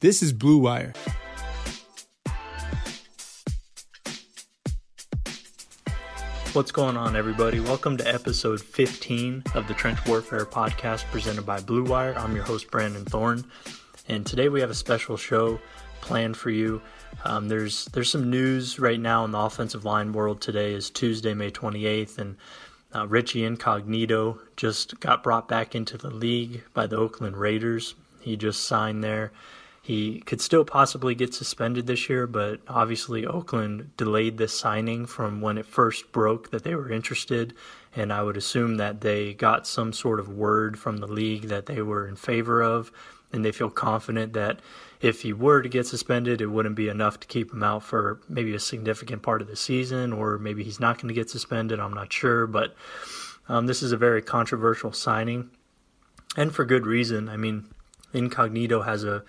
This is Blue Wire. What's going on, everybody? Welcome to episode 15 of the Trench Warfare podcast presented by Blue Wire. I'm your host, Brandon Thorn, and today we have a special show planned for you. Um, there's there's some news right now in the offensive line world. Today is Tuesday, May 28th, and uh, Richie Incognito just got brought back into the league by the Oakland Raiders. He just signed there. He could still possibly get suspended this year, but obviously Oakland delayed this signing from when it first broke that they were interested. And I would assume that they got some sort of word from the league that they were in favor of, and they feel confident that if he were to get suspended, it wouldn't be enough to keep him out for maybe a significant part of the season, or maybe he's not going to get suspended. I'm not sure, but um, this is a very controversial signing, and for good reason. I mean, Incognito has a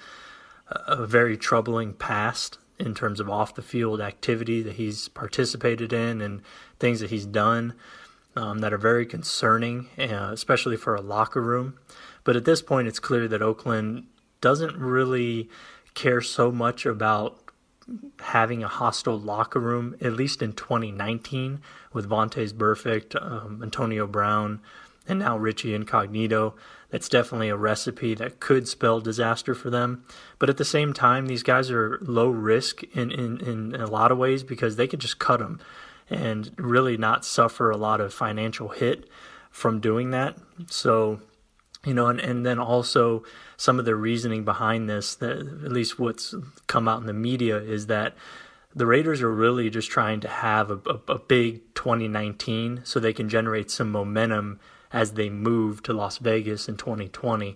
a very troubling past in terms of off the field activity that he's participated in and things that he's done um, that are very concerning, uh, especially for a locker room. But at this point, it's clear that Oakland doesn't really care so much about having a hostile locker room, at least in 2019, with Vontaze Burfict, um, Antonio Brown, and now Richie Incognito. That's definitely a recipe that could spell disaster for them. But at the same time, these guys are low risk in, in, in a lot of ways because they could just cut them and really not suffer a lot of financial hit from doing that. So, you know, and, and then also some of the reasoning behind this, that at least what's come out in the media, is that the Raiders are really just trying to have a, a, a big 2019 so they can generate some momentum as they move to Las Vegas in 2020.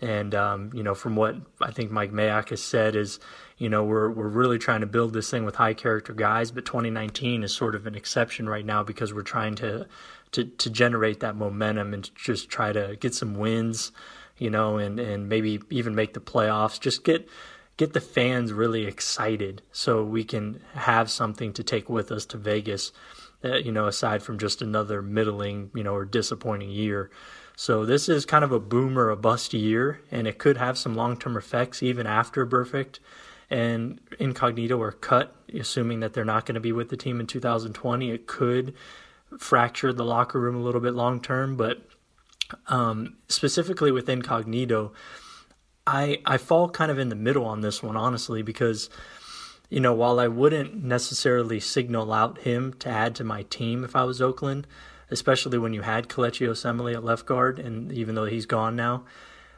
And um, you know, from what I think Mike Mayock has said is, you know, we're we're really trying to build this thing with high character guys, but 2019 is sort of an exception right now because we're trying to to to generate that momentum and just try to get some wins, you know, and and maybe even make the playoffs. Just get get the fans really excited so we can have something to take with us to Vegas uh, you know, aside from just another middling, you know, or disappointing year. So this is kind of a boom or a bust year, and it could have some long-term effects even after Burfict and Incognito are cut, assuming that they're not going to be with the team in 2020. It could fracture the locker room a little bit long term, but um, specifically with Incognito, I I fall kind of in the middle on this one, honestly, because you know, while I wouldn't necessarily signal out him to add to my team if I was Oakland, especially when you had Kelechi Osemele at left guard, and even though he's gone now,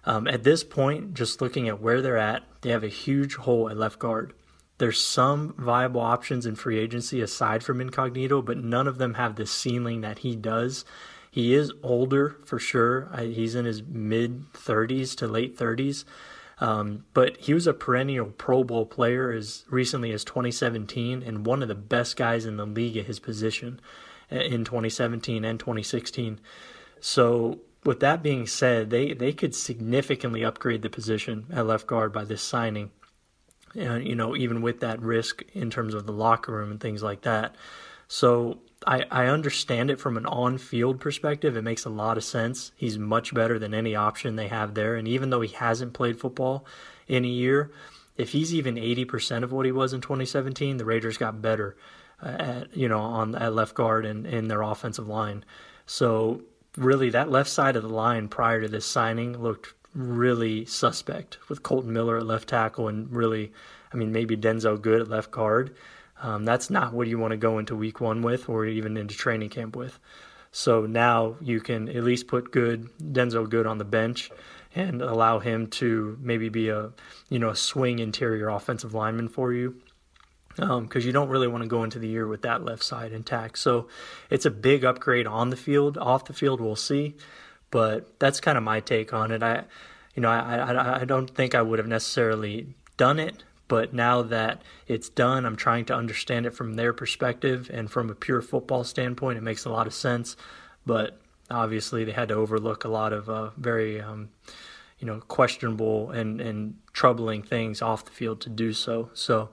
um, at this point, just looking at where they're at, they have a huge hole at left guard. There's some viable options in free agency aside from Incognito, but none of them have the ceiling that he does. He is older for sure. He's in his mid 30s to late 30s. Um, but he was a perennial Pro Bowl player as recently as 2017 and one of the best guys in the league at his position uh, in 2017 and 2016. So, with that being said, they, they could significantly upgrade the position at left guard by this signing. And, you know, even with that risk in terms of the locker room and things like that. So, I, I understand it from an on field perspective. It makes a lot of sense. He's much better than any option they have there. And even though he hasn't played football in a year, if he's even 80% of what he was in 2017, the Raiders got better uh, at, you know, on at left guard and in their offensive line. So really that left side of the line prior to this signing looked really suspect with Kolton Miller at left tackle and really, I mean, maybe Denzelle Good at left guard. Um, that's not what you want to go into week one with or even into training camp with. So now you can at least put good Denzelle Good on the bench and allow him to maybe be a you know a swing interior offensive lineman for you because um, you don't really want to go into the year with that left side intact. So it's a big upgrade on the field. Off the field, we'll see, but that's kind of my take on it. I, you know, I, I, I don't think I would have necessarily done it but now that it's done, I'm trying to understand it from their perspective and from a pure football standpoint. It makes a lot of sense, but obviously they had to overlook a lot of uh, very, um, you know, questionable and and troubling things off the field to do so. So,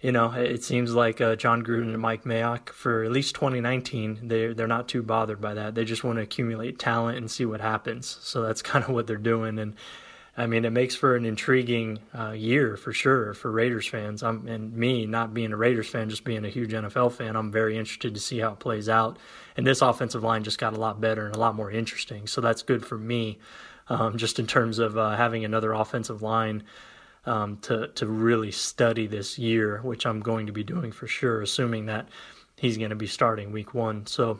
you know, it seems like uh, Jon Gruden and Mike Mayock for at least 2019, they they're not too bothered by that. They just want to accumulate talent and see what happens. So that's kind of what they're doing and I mean, it makes for an intriguing uh, year for sure for Raiders fans. I'm, and me, not being a Raiders fan, just being a huge NFL fan, I'm very interested to see how it plays out. And this offensive line just got a lot better and a lot more interesting. So that's good for me, um, just in terms of uh, having another offensive line um, to to really study this year, which I'm going to be doing for sure, assuming that he's going to be starting week one. So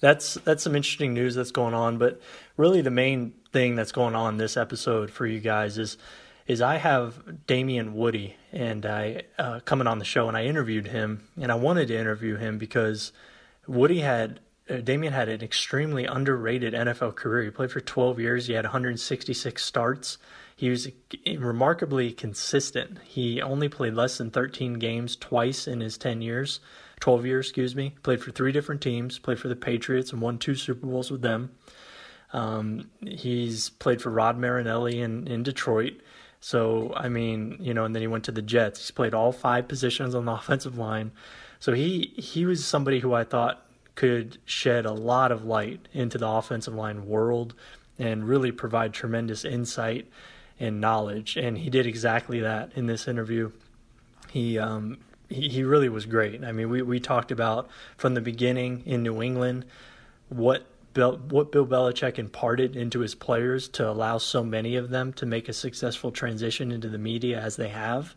that's that's some interesting news that's going on. But really, the main thing that's going on this episode for you guys is is I have Damien Woody and I uh, coming on the show, and I interviewed him, and I wanted to interview him because Woody had uh, Damien had an extremely underrated NFL career. He played for 12 years. He had 166 starts. He was remarkably consistent. He only played less than 13 games twice in his 10 years. 12 years, excuse me. Played for three different teams, played for the Patriots and won two Super Bowls with them. Um, he's played for Rod Marinelli in, in Detroit. So, I mean, you know, and then he went to the Jets. He's played all five positions on the offensive line. So he, he was somebody who I thought could shed a lot of light into the offensive line world and really provide tremendous insight and knowledge. And he did exactly that in this interview. He um, he, he really was great. I mean, we, we talked about from the beginning in New England what Bill, what Bill Belichick imparted into his players to allow so many of them to make a successful transition into the media as they have.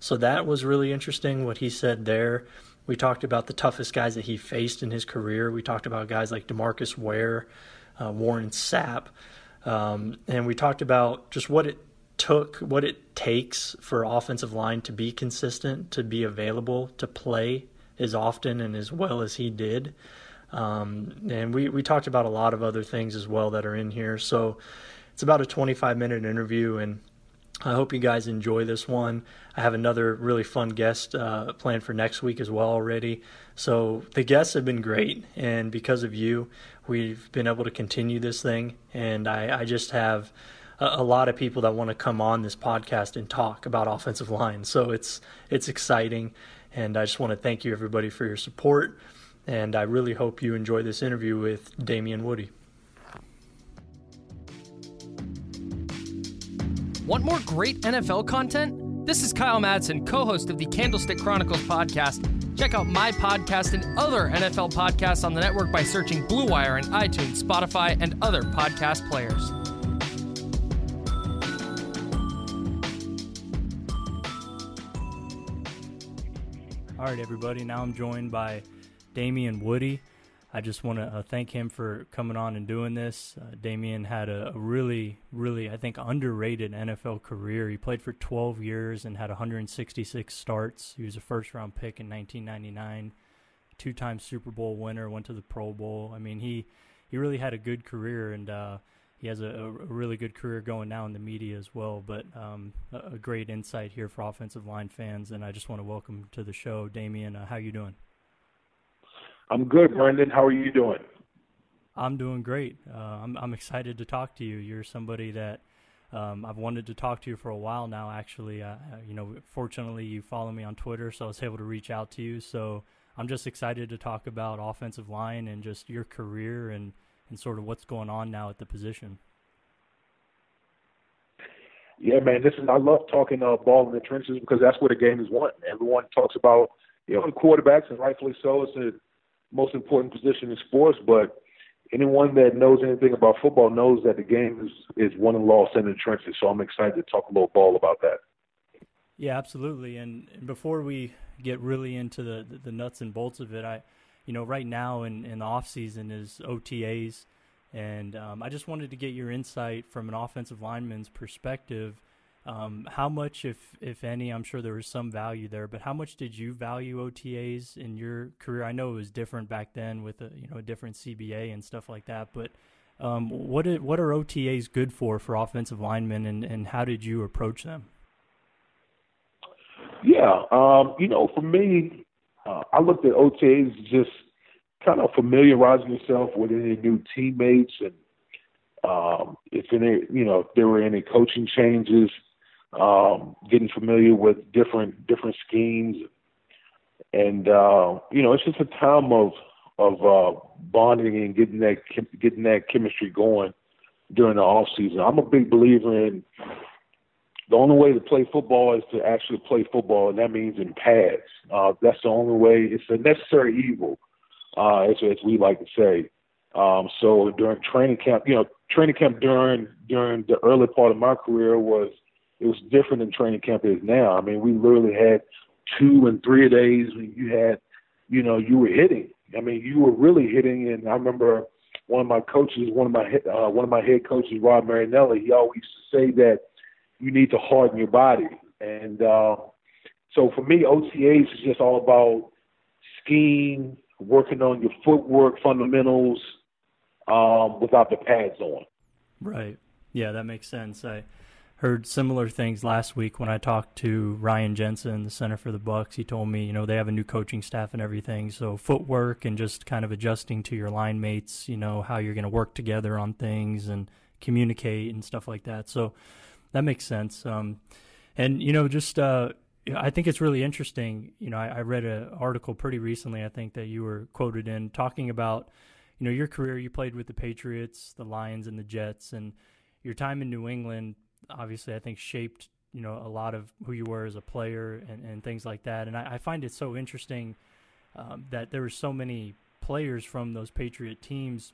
So that was really interesting what he said there. We talked about the toughest guys that he faced in his career. We talked about guys like Demarcus Ware, uh, Warren Sapp, um, and we talked about just what it took what it takes for offensive line to be consistent, to be available, to play as often and as well as he did. Um, and we, we talked about a lot of other things as well that are in here. So it's about a 25 minute interview, and I hope you guys enjoy this one. I have another really fun guest uh, planned for next week as well already. So the guests have been great, and because of you, we've been able to continue this thing. And I, I just have a, a lot of people that want to come on this podcast and talk about offensive line. So it's it's exciting, and I just want to thank you everybody for your support. And I really hope you enjoy this interview with Damien Woody. Want more great NFL content? This is Kyle Madsen, co host of the Candlestick Chronicles podcast. Check out my podcast and other NFL podcasts on the network by searching Blue Wire in iTunes, Spotify, and other podcast players. All right, everybody. Now I'm joined by Damien Woody. I just want to uh, thank him for coming on and doing this. Uh, Damien had a, a, really, really, I think, underrated NFL career. He played for 12 years and had 166 starts. He was a first round pick in 1999, two time Super Bowl winner, went to the Pro Bowl. I mean, he, he really had a good career, and uh, he has a, a, really good career going now in the media as well. But um, a, a, great insight here for offensive line fans, and I just want to welcome to the show, Damien. Uh, how you doing? I'm good, Brendan. How are you doing? I'm doing great. Uh, I'm I'm excited to talk to you. You're somebody that um, I've wanted to talk to you for a while now. Actually, uh, you know, fortunately, you follow me on Twitter, so I was able to reach out to you. So I'm just excited to talk about offensive line and just your career and and sort of what's going on now at the position. Yeah, man, this is I love talking uh, ball in the trenches because that's where the game is won. Everyone talks about you know quarterbacks, and rightfully so. It's the most important position in sports, but anyone that knows anything about football knows that the game is is won and lost in the trenches. So I'm excited to talk a little ball about that. Yeah, absolutely. And, before we get really into the, the nuts and bolts of it, I you know, right now in, in the off season is OTAs, and um, I just wanted to get your insight from an offensive lineman's perspective. Um, how much, if if any, I'm sure there was some value there, but how much did you value OTAs in your career? I know it was different back then with a you know a different CBA and stuff like that, but um, what are OTAs good for for offensive linemen, and, and how did you approach them? Yeah, um, you know, for me, uh, I looked at OTAs just kind of familiarizing yourself with any new teammates and um, if any, you know, if there were any coaching changes, um, getting familiar with different different schemes, and uh, you know, it's just a time of of uh, bonding and getting that getting that chemistry going during the off season. I'm a big believer in the only way to play football is to actually play football, and that means in pads. Uh, that's the only way. It's a necessary evil, uh, as, as we like to say. Um, so during training camp, you know, training camp during during the early part of my career was it was different than training camp is now. I mean, we literally had two and three days when you had, you know, you were hitting. I mean, you were really hitting. And I remember one of my coaches, one of my uh, one of my head coaches, Rod Marinelli, he always used to say that you need to harden your body. And uh, so for me, OTAs is just all about skiing, working on your footwork fundamentals um, without the pads on. Right. Yeah, that makes sense. I heard similar things last week when I talked to Ryan Jensen, the center for the Bucs. He told me, you know, they have a new coaching staff and everything, so footwork and just kind of adjusting to your line mates, you know, how you're going to work together on things and communicate and stuff like that. So that makes sense. Um, and you know, just uh, I think it's really interesting. You know, I, I read an article pretty recently. I think that you were quoted in talking about, you know, your career. You played with the Patriots, the Lions, and the Jets, and your time in New England. Obviously, I think shaped you know a lot of who you were as a player and, and things like that. And I, I find it so interesting um, that there were so many players from those Patriot teams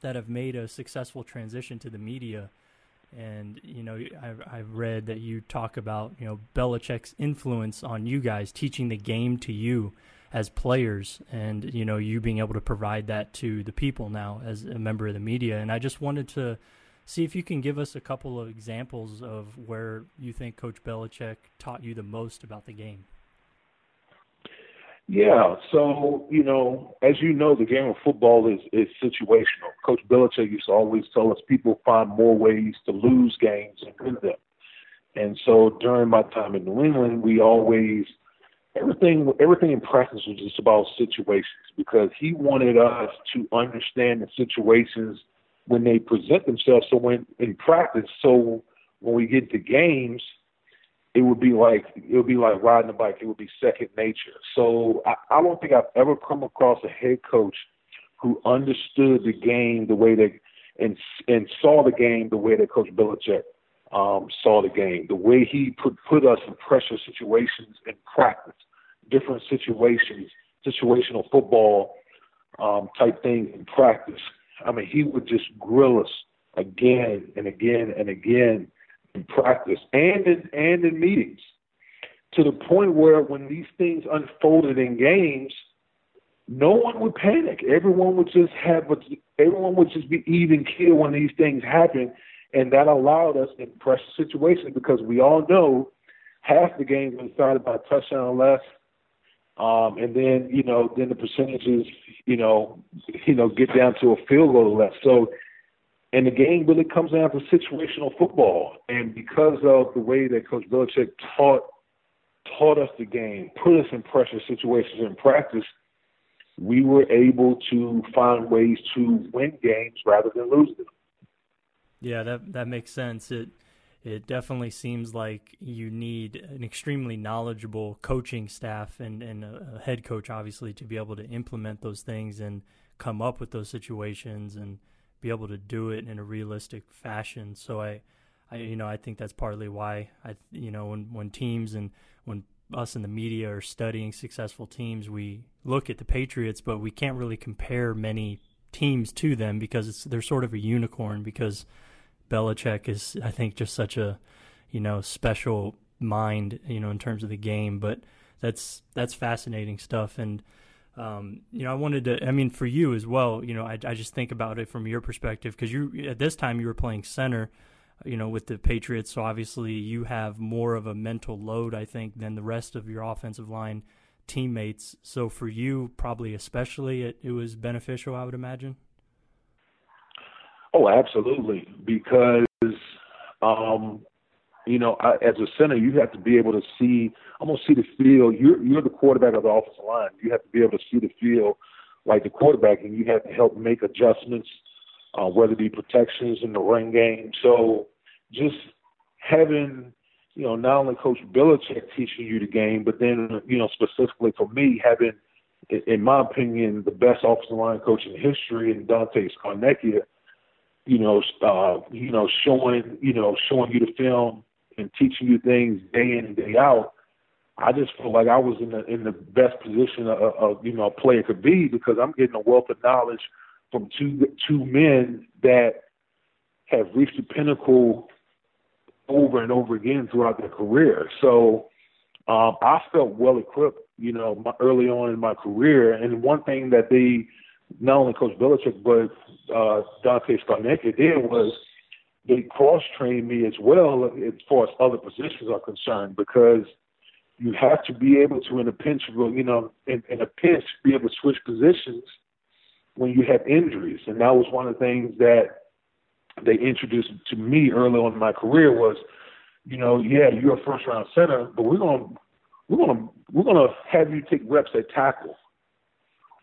that have made a successful transition to the media and you know, I've, I've read that you talk about you know Belichick's influence on you guys, teaching the game to you as players, and you know you being able to provide that to the people now as a member of the media. And I just wanted to see if you can give us a couple of examples of where you think Coach Belichick taught you the most about the game. Yeah, so you know, as you know, the game of football is is situational. Coach Belichick used to always tell us people find more ways to lose games than win them. And so during my time in New England, we always everything everything in practice was just about situations because he wanted us to understand the situations when they present themselves. So when in practice, so when we get to games, it would be like it would be like riding a bike. It would be second nature. So I, I don't think I've ever come across a head coach who understood the game the way that and and saw the game the way that Coach Belichick um, saw the game. The way he put put us in pressure situations in practice, different situations, situational football um, type things in practice. I mean, he would just grill us again and again and again in practice and in and in meetings to the point where when these things unfolded in games, no one would panic. Everyone would just have a, everyone would just be even keel when these things happen, and that allowed us in pressure situations because we all know half the games are decided by a touchdown or less. Um, and then you know, then the percentages, you know, you know, get down to a field goal or less. So and the game really comes down to situational football. And because of the way that Coach Belichick taught taught us the game, put us in pressure situations in practice, we were able to find ways to win games rather than lose them. Yeah, that that makes sense. It it definitely seems like you need an extremely knowledgeable coaching staff and, and a head coach obviously to be able to implement those things and come up with those situations and be able to do it in a realistic fashion. So I, I you know I think that's partly why I you know when when teams and when us in the media are studying successful teams, we look at the Patriots, but we can't really compare many teams to them because they're sort of a unicorn because Belichick is I think just such a you know special mind you know in terms of the game, but that's that's fascinating stuff and um, you know, I wanted to. I mean, for you as well. You know, I, I just think about it from your perspective because you at this time you were playing center. You know, with the Patriots, so obviously you have more of a mental load, I think, than the rest of your offensive line teammates. So for you, probably especially, it, it was beneficial, I would imagine. Oh, absolutely, because um, you know, I, as a center, you have to be able to see, almost see the field. You're you're the quarterback of the offensive line. You have to be able to see the field like the quarterback, and you have to help make adjustments, uh, whether it be protections in the run game. So, just having, you know, not only Coach Belichick teaching you the game, but then, you know, specifically for me, having, in my opinion, the best offensive line coach in history, in Dante Scarnecchia, you know, uh, you know, showing, you know, showing you the film and teaching you things day in and day out, I just feel like I was in the in the best position of, of you know a player could be because I'm getting a wealth of knowledge from two two men that have reached the pinnacle over and over again throughout their career. So um, I felt well equipped, you know, my, early on in my career. And one thing that they, not only Coach Belichick but uh, Dante Scarnecchia did was they cross train me as well as far as other positions are concerned because you have to be able to in a pinch, you know, in, in a pinch, be able to switch positions when you have injuries, and that was one of the things that they introduced to me early on in my career was, you know, yeah, you're a first round center, but we're gonna we're gonna we're gonna have you take reps at tackle.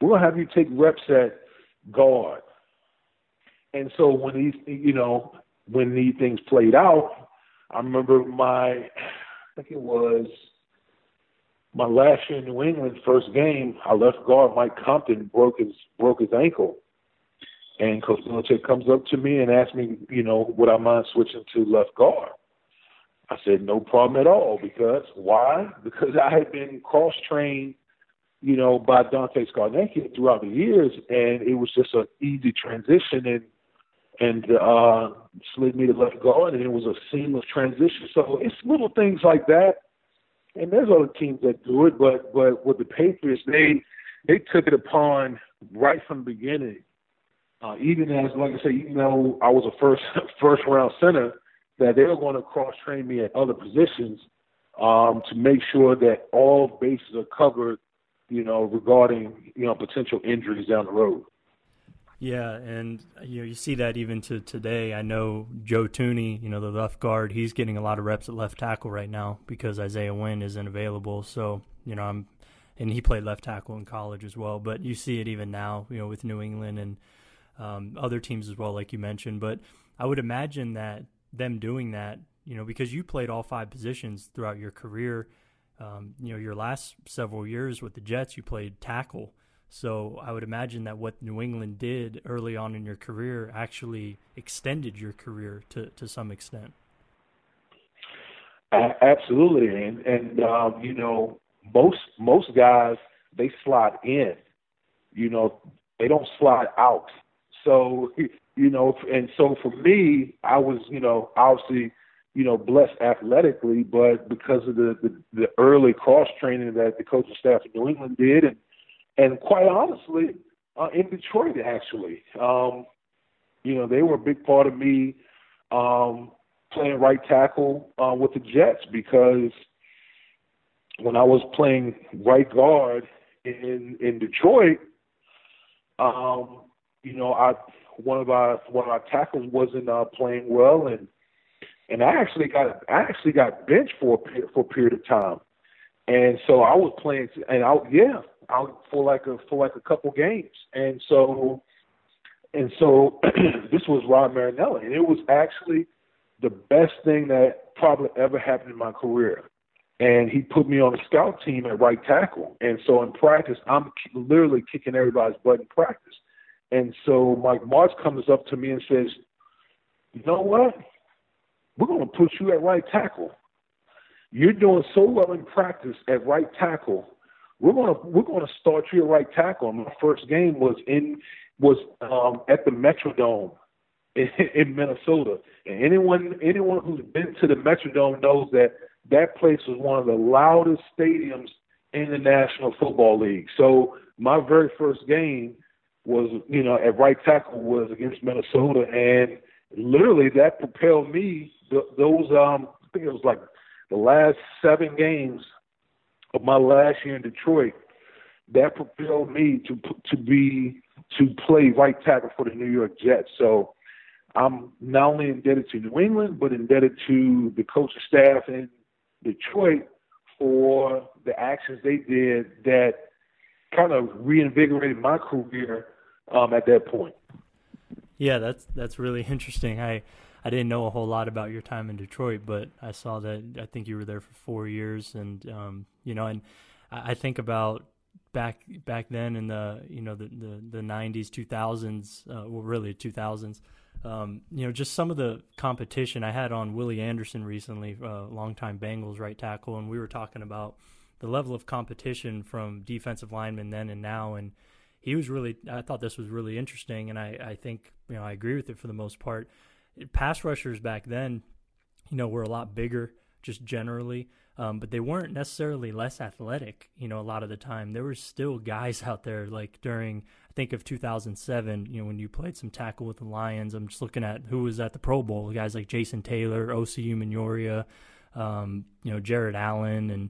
We're gonna have you take reps at guard. And so when these you know, when these things played out, I remember my I think it was my last year in New England, first game, our left guard Mike Compton broke his broke his ankle, and Coach Belichick comes up to me and asks me, you know, would I mind switching to left guard? I said no problem at all because why? Because I had been cross trained, you know, by Dante Scarnecchia throughout the years, and it was just an easy transition and and uh, slid me to left guard, and it was a seamless transition. So it's little things like that and there's other teams that do it, but but with the Patriots, they they took it upon right from the beginning. Uh, even as, like I say, even though I was a first first round center, that they were going to cross train me at other positions um, to make sure that all bases are covered, you know, regarding you know potential injuries down the road. Yeah, and you know you see that even to today. I know Joe Thuney, you know the left guard, he's getting a lot of reps at left tackle right now because Isaiah Wynn isn't available. So you know I'm, and he played left tackle in college as well. But you see it even now, you know, with New England and um, other teams as well, like you mentioned. But I would imagine that them doing that, you know, because you played all five positions throughout your career. Um, you know, your last several years with the Jets, you played tackle. So I would imagine that what New England did early on in your career actually extended your career to, to some extent. Absolutely, and and um, you know most most guys they slide in, you know they don't slide out. So you know, and so for me, I was you know obviously you know blessed athletically, but because of the the, the early cross training that the coaching staff in New England did, and and quite honestly, uh, in Detroit, actually, um, you know, they were a big part of me um, playing right tackle uh, with the Jets because when I was playing right guard in in Detroit, um, you know, I one of our one of our tackles wasn't uh, playing well, and and I actually got I actually got benched for a, for a period of time, and so I was playing, and I yeah, out for like a for like a couple games, and so and so this was Rod Marinelli, and it was actually the best thing that probably ever happened in my career. And he put me on the scout team at right tackle, and so in practice, I'm literally kicking everybody's butt in practice. And so Mike Martz comes up to me and says, "You know what? We're going to put you at right tackle. You're doing so well in practice at right tackle we're gonna we're gonna start you at right tackle. My first game was in was um, at the Metrodome in, in Minnesota, and anyone anyone who's been to the Metrodome knows that that place was one of the loudest stadiums in the National Football League. So my very first game was you know at right tackle was against Minnesota, and literally that propelled me. Th- those um I think it was like the last seven games of my last year in Detroit, that propelled me to to be to play right tackle for the New York Jets. So I'm not only indebted to New England, but indebted to the coaching staff in Detroit for the actions they did that kind of reinvigorated my career um, at that point. Yeah, that's that's really interesting. I I didn't know a whole lot about your time in Detroit, but I saw that I think you were there for four years, and um, you know, and I, think about back back then in the you know the the, the 90s 2000s uh, well really 2000s Um, you know, just some of the competition I had on Willie Anderson recently, uh, longtime Bengals right tackle, and we were talking about the level of competition from defensive linemen then and now, and he was really. I thought this was really interesting, and I, I think you know I agree with it for the most part. Pass rushers back then, you know, were a lot bigger just generally um, but they weren't necessarily less athletic. You know, a lot of the time there were still guys out there. Like during, I think of 2007, you know, when you played some tackle with the Lions. I'm just looking at who was at the Pro Bowl. Guys like Jason Taylor, Osi Umenyiora, um, you know, Jared Allen, and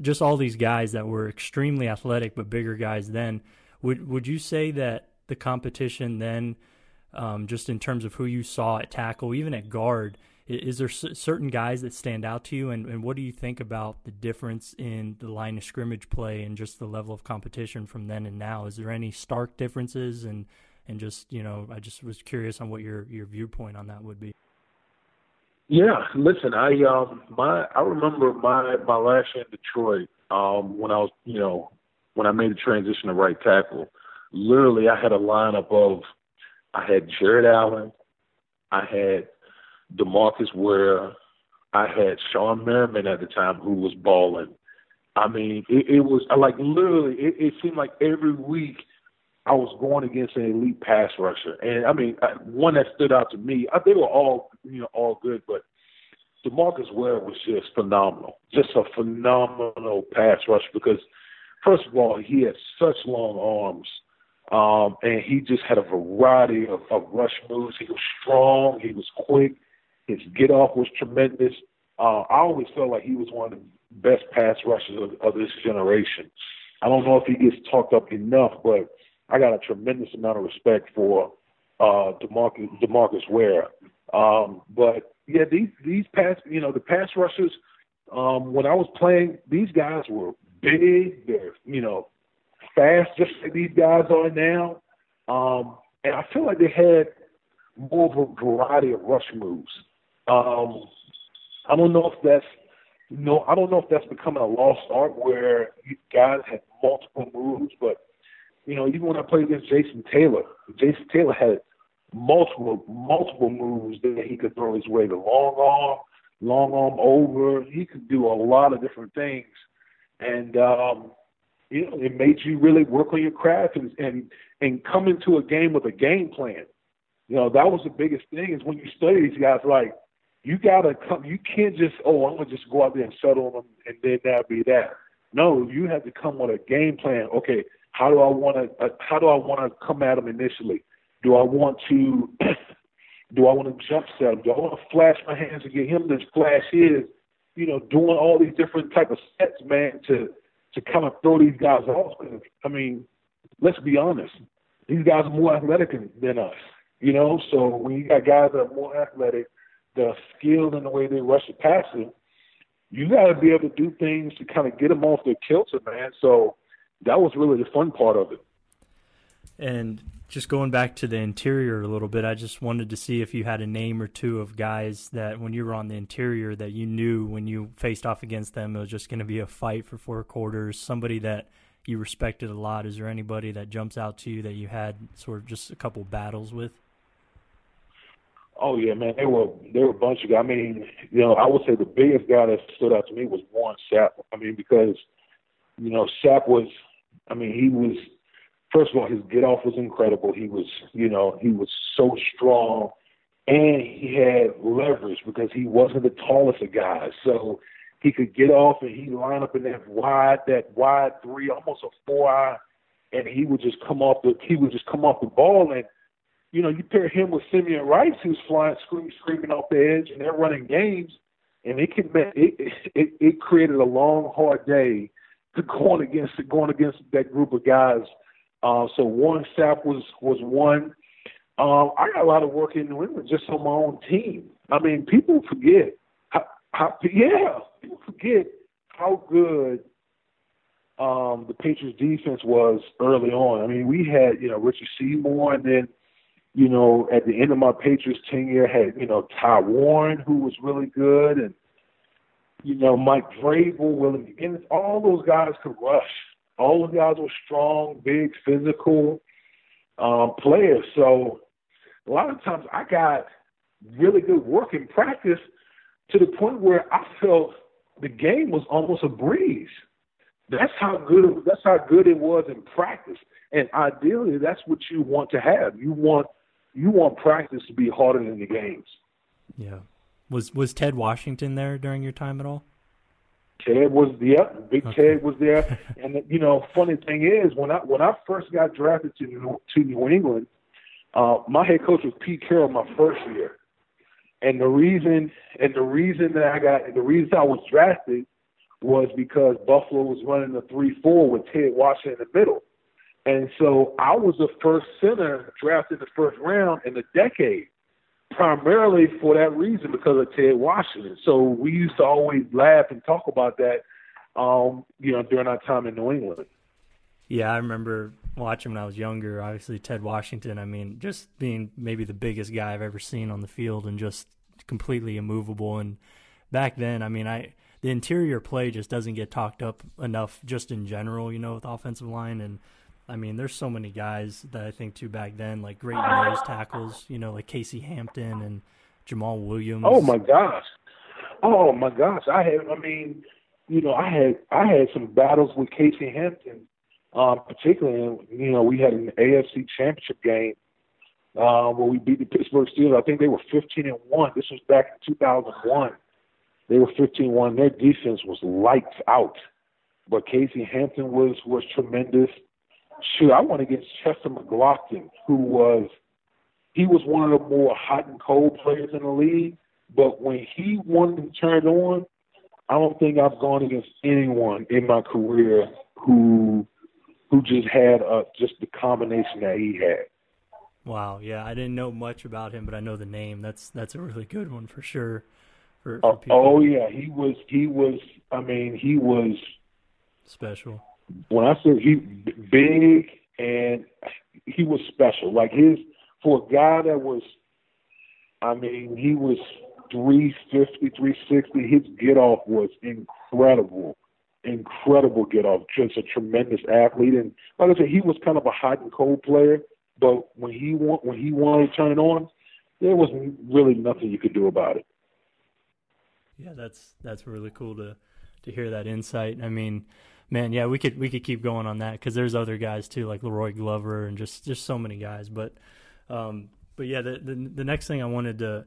just all these guys that were extremely athletic but bigger guys. Then, would would you say that the competition then, um, just in terms of who you saw at tackle, even at guard? is there certain guys that stand out to you? And, and what do you think about the difference in the line of scrimmage play and just the level of competition from then and now? Is there any stark differences? And and just you know i just was curious on what your your viewpoint on that would be. Yeah listen i um my i remember my my last year in detroit um when i was you know when i made the transition to right tackle literally i had a lineup of i had jared allen i had Demarcus Ware. I had Shawne Merriman at the time who was balling. I mean, it, it was like literally. It, it seemed like every week I was going against an elite pass rusher, and I mean, one that stood out to me. They were all, you know, all good, but Demarcus Ware was just phenomenal, just a phenomenal pass rusher because, first of all, he had such long arms, um, and he just had a variety of, of rush moves. He was strong, he was quick, his get off was tremendous. Uh, I always felt like he was one of the best pass rushers of, of this generation. I don't know if he gets talked up enough, but I got a tremendous amount of respect for uh, Demarcus, Demarcus Ware. Um, but yeah, these these pass, you know, the pass rushers. Um, when I was playing, these guys were big. They're you know fast, just like these guys are now. Um, and I feel like they had more of a variety of rush moves. Um, I don't know if that's you know, I don't know if that's becoming a lost art where guys have multiple moves, but you know, even when I played against Jason Taylor, Jason Taylor had multiple multiple moves that he could throw his way. The long arm, long arm over, he could do a lot of different things, and um, you know, it made you really work on your craft and and and come into a game with a game plan. You know, that was the biggest thing is when you study these guys, like you gotta come. You can't just oh I'm gonna just go out there and settle on them and then that be that. No, you have to come with a game plan. Okay, how do I want to? Uh, how do I want to come at them initially? Do I want to? do I want to jump set him? Do I want to flash my hands and get him to flash his? You know, doing all these different type of sets, man, to to kind of throw these guys off. I mean, let's be honest, these guys are more athletic than us. You know, so when you got guys that are more athletic the skilled in the way they rush the passer, you got to be able to do things to kind of get them off their kilter, man. So that was really the fun part of it. And just going back to the interior a little bit, I just wanted to see if you had a name or two of guys that when you were on the interior that you knew when you faced off against them it was just going to be a fight for four quarters. Somebody that you respected a lot. Is there anybody that jumps out to you that you had sort of just a couple battles with? Oh yeah, man, they were they were a bunch of guys. I mean, you know, I would say the biggest guy that stood out to me was Warren Sapp. I mean, because you know, Sapp was, I mean, he was. First of all, his get off was incredible. He was, you know, he was so strong, and he had leverage because he wasn't the tallest of guys, so he could get off and he line up in that wide, that wide three, almost a four eye, and he would just come off the he would just come off the ball and you know, you pair him with Simeon Rice, who's flying, screaming, screaming off the edge, and they're running games, and it can it it, it created a long, hard day to going against going against that group of guys. Uh, so Warren Sapp was was one. Um, I got a lot of work in New England just on my own team. I mean, people forget how, how yeah, people forget how good um, the Patriots defense was early on. I mean, we had you know Richard Seymour, and then you know, at the end of my Patriots tenure, had you know Ty Warren, who was really good, and you know Mike Vrabel, Willie, and all those guys could rush. All the guys were strong, big, physical um, players. So a lot of times I got really good work in practice to the point where I felt the game was almost a breeze. That's how good that's how good it was in practice. And ideally that's what you want to have. You want you want practice to be harder than the games. Yeah. Was was Ted Washington there during your time at all? Ted was yeah, Big okay. Ted was there. and you know, funny thing is when I when I first got drafted to New, to New England, uh, my head coach was Pete Carroll my first year. And the reason and the reason that I got the reason I was drafted was because Buffalo was running the three four with Ted Washington in the middle. And so I was the first center drafted in the first round in a decade, primarily for that reason because of Ted Washington. So we used to always laugh and talk about that, um, you know, during our time in New England. Yeah, I remember watching when I was younger. Obviously, Ted Washington. I mean, just being maybe the biggest guy I've ever seen on the field, and just completely immovable. And back then, I mean, I the interior play just doesn't get talked up enough, just in general. You know, with offensive line, and I mean, there's so many guys that I think too back then, like great nose tackles. You know, like Casey Hampton and Jamal Williams. Oh my gosh! Oh my gosh! I had. I mean, you know, I had I had some battles with Casey Hampton um, particularly, you know, we had an AFC championship game uh, where we beat the Pittsburgh Steelers. I think they were 15 and 1. This was back in 2001. They were 15 1. Their defense was lights out. But Casey Hampton was was tremendous. Shoot, I went against Chester McGlockton, who was he was one of the more hot and cold players in the league. But when he wanted to turn on, I don't think I've gone against anyone in my career who who just had uh, just the combination that he had. Wow, yeah, I didn't know much about him, but I know the name. That's that's a really good one for sure. For, for uh, oh yeah, he was he was. I mean, he was special. When I say he big and he was special, like his for a guy that was, I mean, he was 350, 360. His get off was incredible incredible get off, just a tremendous athlete. And like I said, he was kind of a hot and cold player, but when he want when he wanted to turn it on, there was really nothing you could do about it. Yeah, that's that's really cool to to hear that insight. I mean, man, yeah, we could we could keep going on that because there's other guys too, like La'Roi Glover and just just so many guys. But um, but yeah, the, the the next thing I wanted to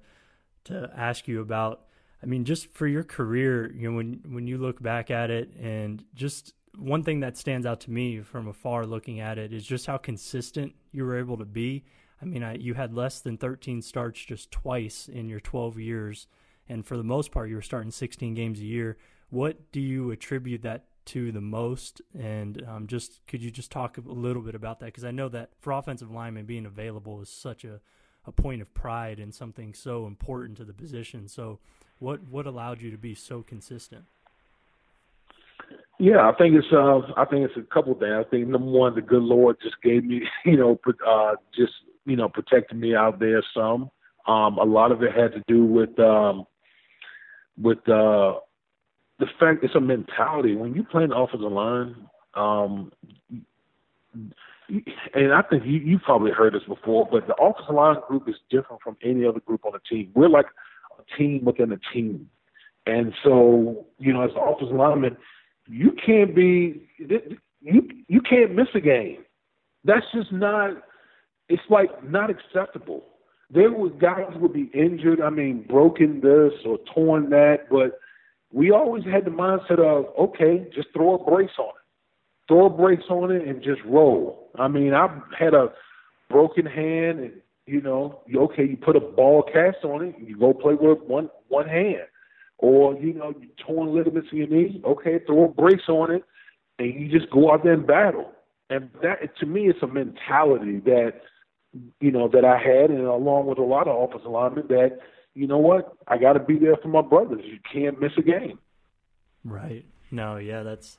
to ask you about I mean, just for your career, you know, when when you look back at it, and just one thing that stands out to me from afar looking at it is just how consistent you were able to be. I mean, I, you had less than 13 starts just twice in your 12 years, and for the most part, you were starting 16 games a year. What do you attribute that to the most? And um, just could you just talk a little bit about that? Because I know that for offensive linemen, being available is such a a point of pride and something so important to the position. So, what what allowed you to be so consistent? Yeah, I think it's uh, I think it's a couple things. I think number one, the good Lord just gave me, you know, uh, just you know, protecting me out there some. Um, a lot of it had to do with um, with uh, the fact it's a mentality. When you play an offensive line, um, and I think you you probably heard this before, but the offensive line group is different from any other group on the team. We're like a team within a team. And so, you know, as an offensive lineman, you can't be you you can't miss a game. That's just not. It's like not acceptable. There were guys would be injured. I mean, broken this or torn that, but we always had the mindset of okay, just throw a brace on it, throw a brace on it, and just roll. I mean, I've had a broken hand and you know, okay, you put a ball cast on it, you go play with one one hand, or you know, you torn ligaments in your knee, okay, throw a brace on it, and you just go out there and battle. And that, to me, it's a mentality that you know that I had, and along with a lot of offensive linemen, that you know what, I got to be there for my brothers. You can't miss a game. Right. No. Yeah. That's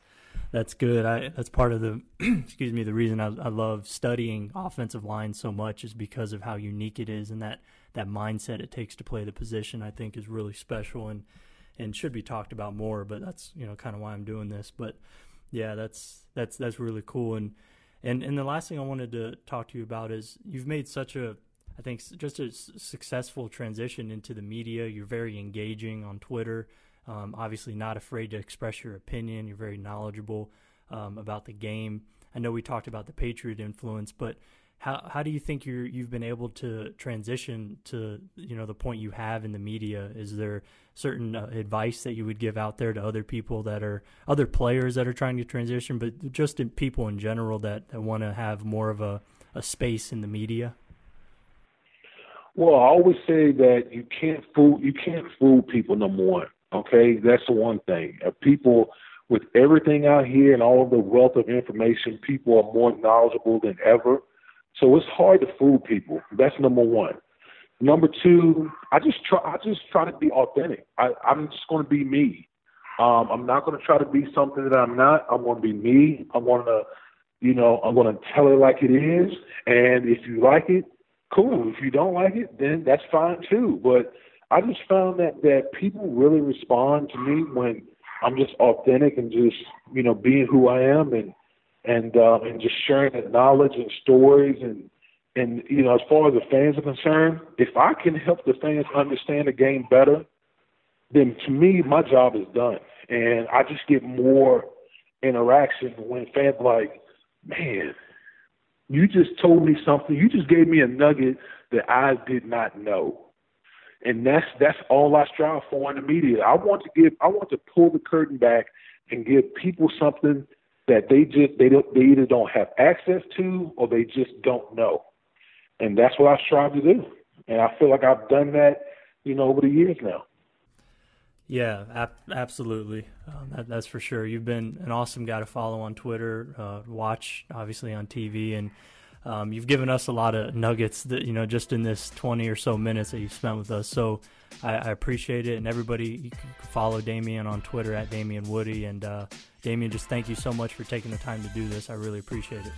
that's good. I that's part of the excuse me the reason I, I love studying offensive line so much is because of how unique it is and that that mindset it takes to play the position. I think is really special and and should be talked about more. But that's you know kind of why I'm doing this. But yeah, that's that's that's really cool. And and and the last thing I wanted to talk to you about is you've made such a I think just a successful transition into the media. You're very engaging on Twitter. Um, obviously, not afraid to express your opinion. You're very knowledgeable um, about the game. I know we talked about the Patriot influence, but how how do you think you you've been able to transition to you know the point you have in the media? Is there certain uh, advice that you would give out there to other people that are other players that are trying to transition, but just in people in general that, that want to have more of a, a space in the media? Well, I always say that you can't fool you can't fool people no more. Okay, that's the one thing. People with everything out here and all the wealth of information, people are more knowledgeable than ever. So it's hard to fool people. That's number one. Number two, I just try. I just try to be authentic. I, I'm just going to be me. Um, I'm not going to try to be something that I'm not. I'm to be me. I'm to, you know, I'm to tell it like it is. And if you like it, cool. If you don't like it, then that's fine too. But I just found that that people really respond to me when I'm just authentic and just you know being who I am and and uh, and just sharing the knowledge and stories and and you know as far as the fans are concerned, if I can help the fans understand the game better, then to me my job is done, and I just get more interaction when fans like, man, you just told me something, you just gave me a nugget that I did not know. And that's that's all I strive for in the media. I want to give I want to pull the curtain back and give people something that they just they don't they either don't have access to or they just don't know, and that's what I strive to do. And I feel like I've done that, you know, over the years now. Yeah, absolutely. Um, that, that's for sure. You've been an awesome guy to follow on Twitter, uh, watch obviously on TV, and um, you've given us a lot of nuggets that you know just in this 20 or so minutes that you've spent with us. So I, I appreciate it, and everybody you can follow Damien on Twitter at Damien Woody, and uh, Damien, just thank you so much for taking the time to do this. I really appreciate it.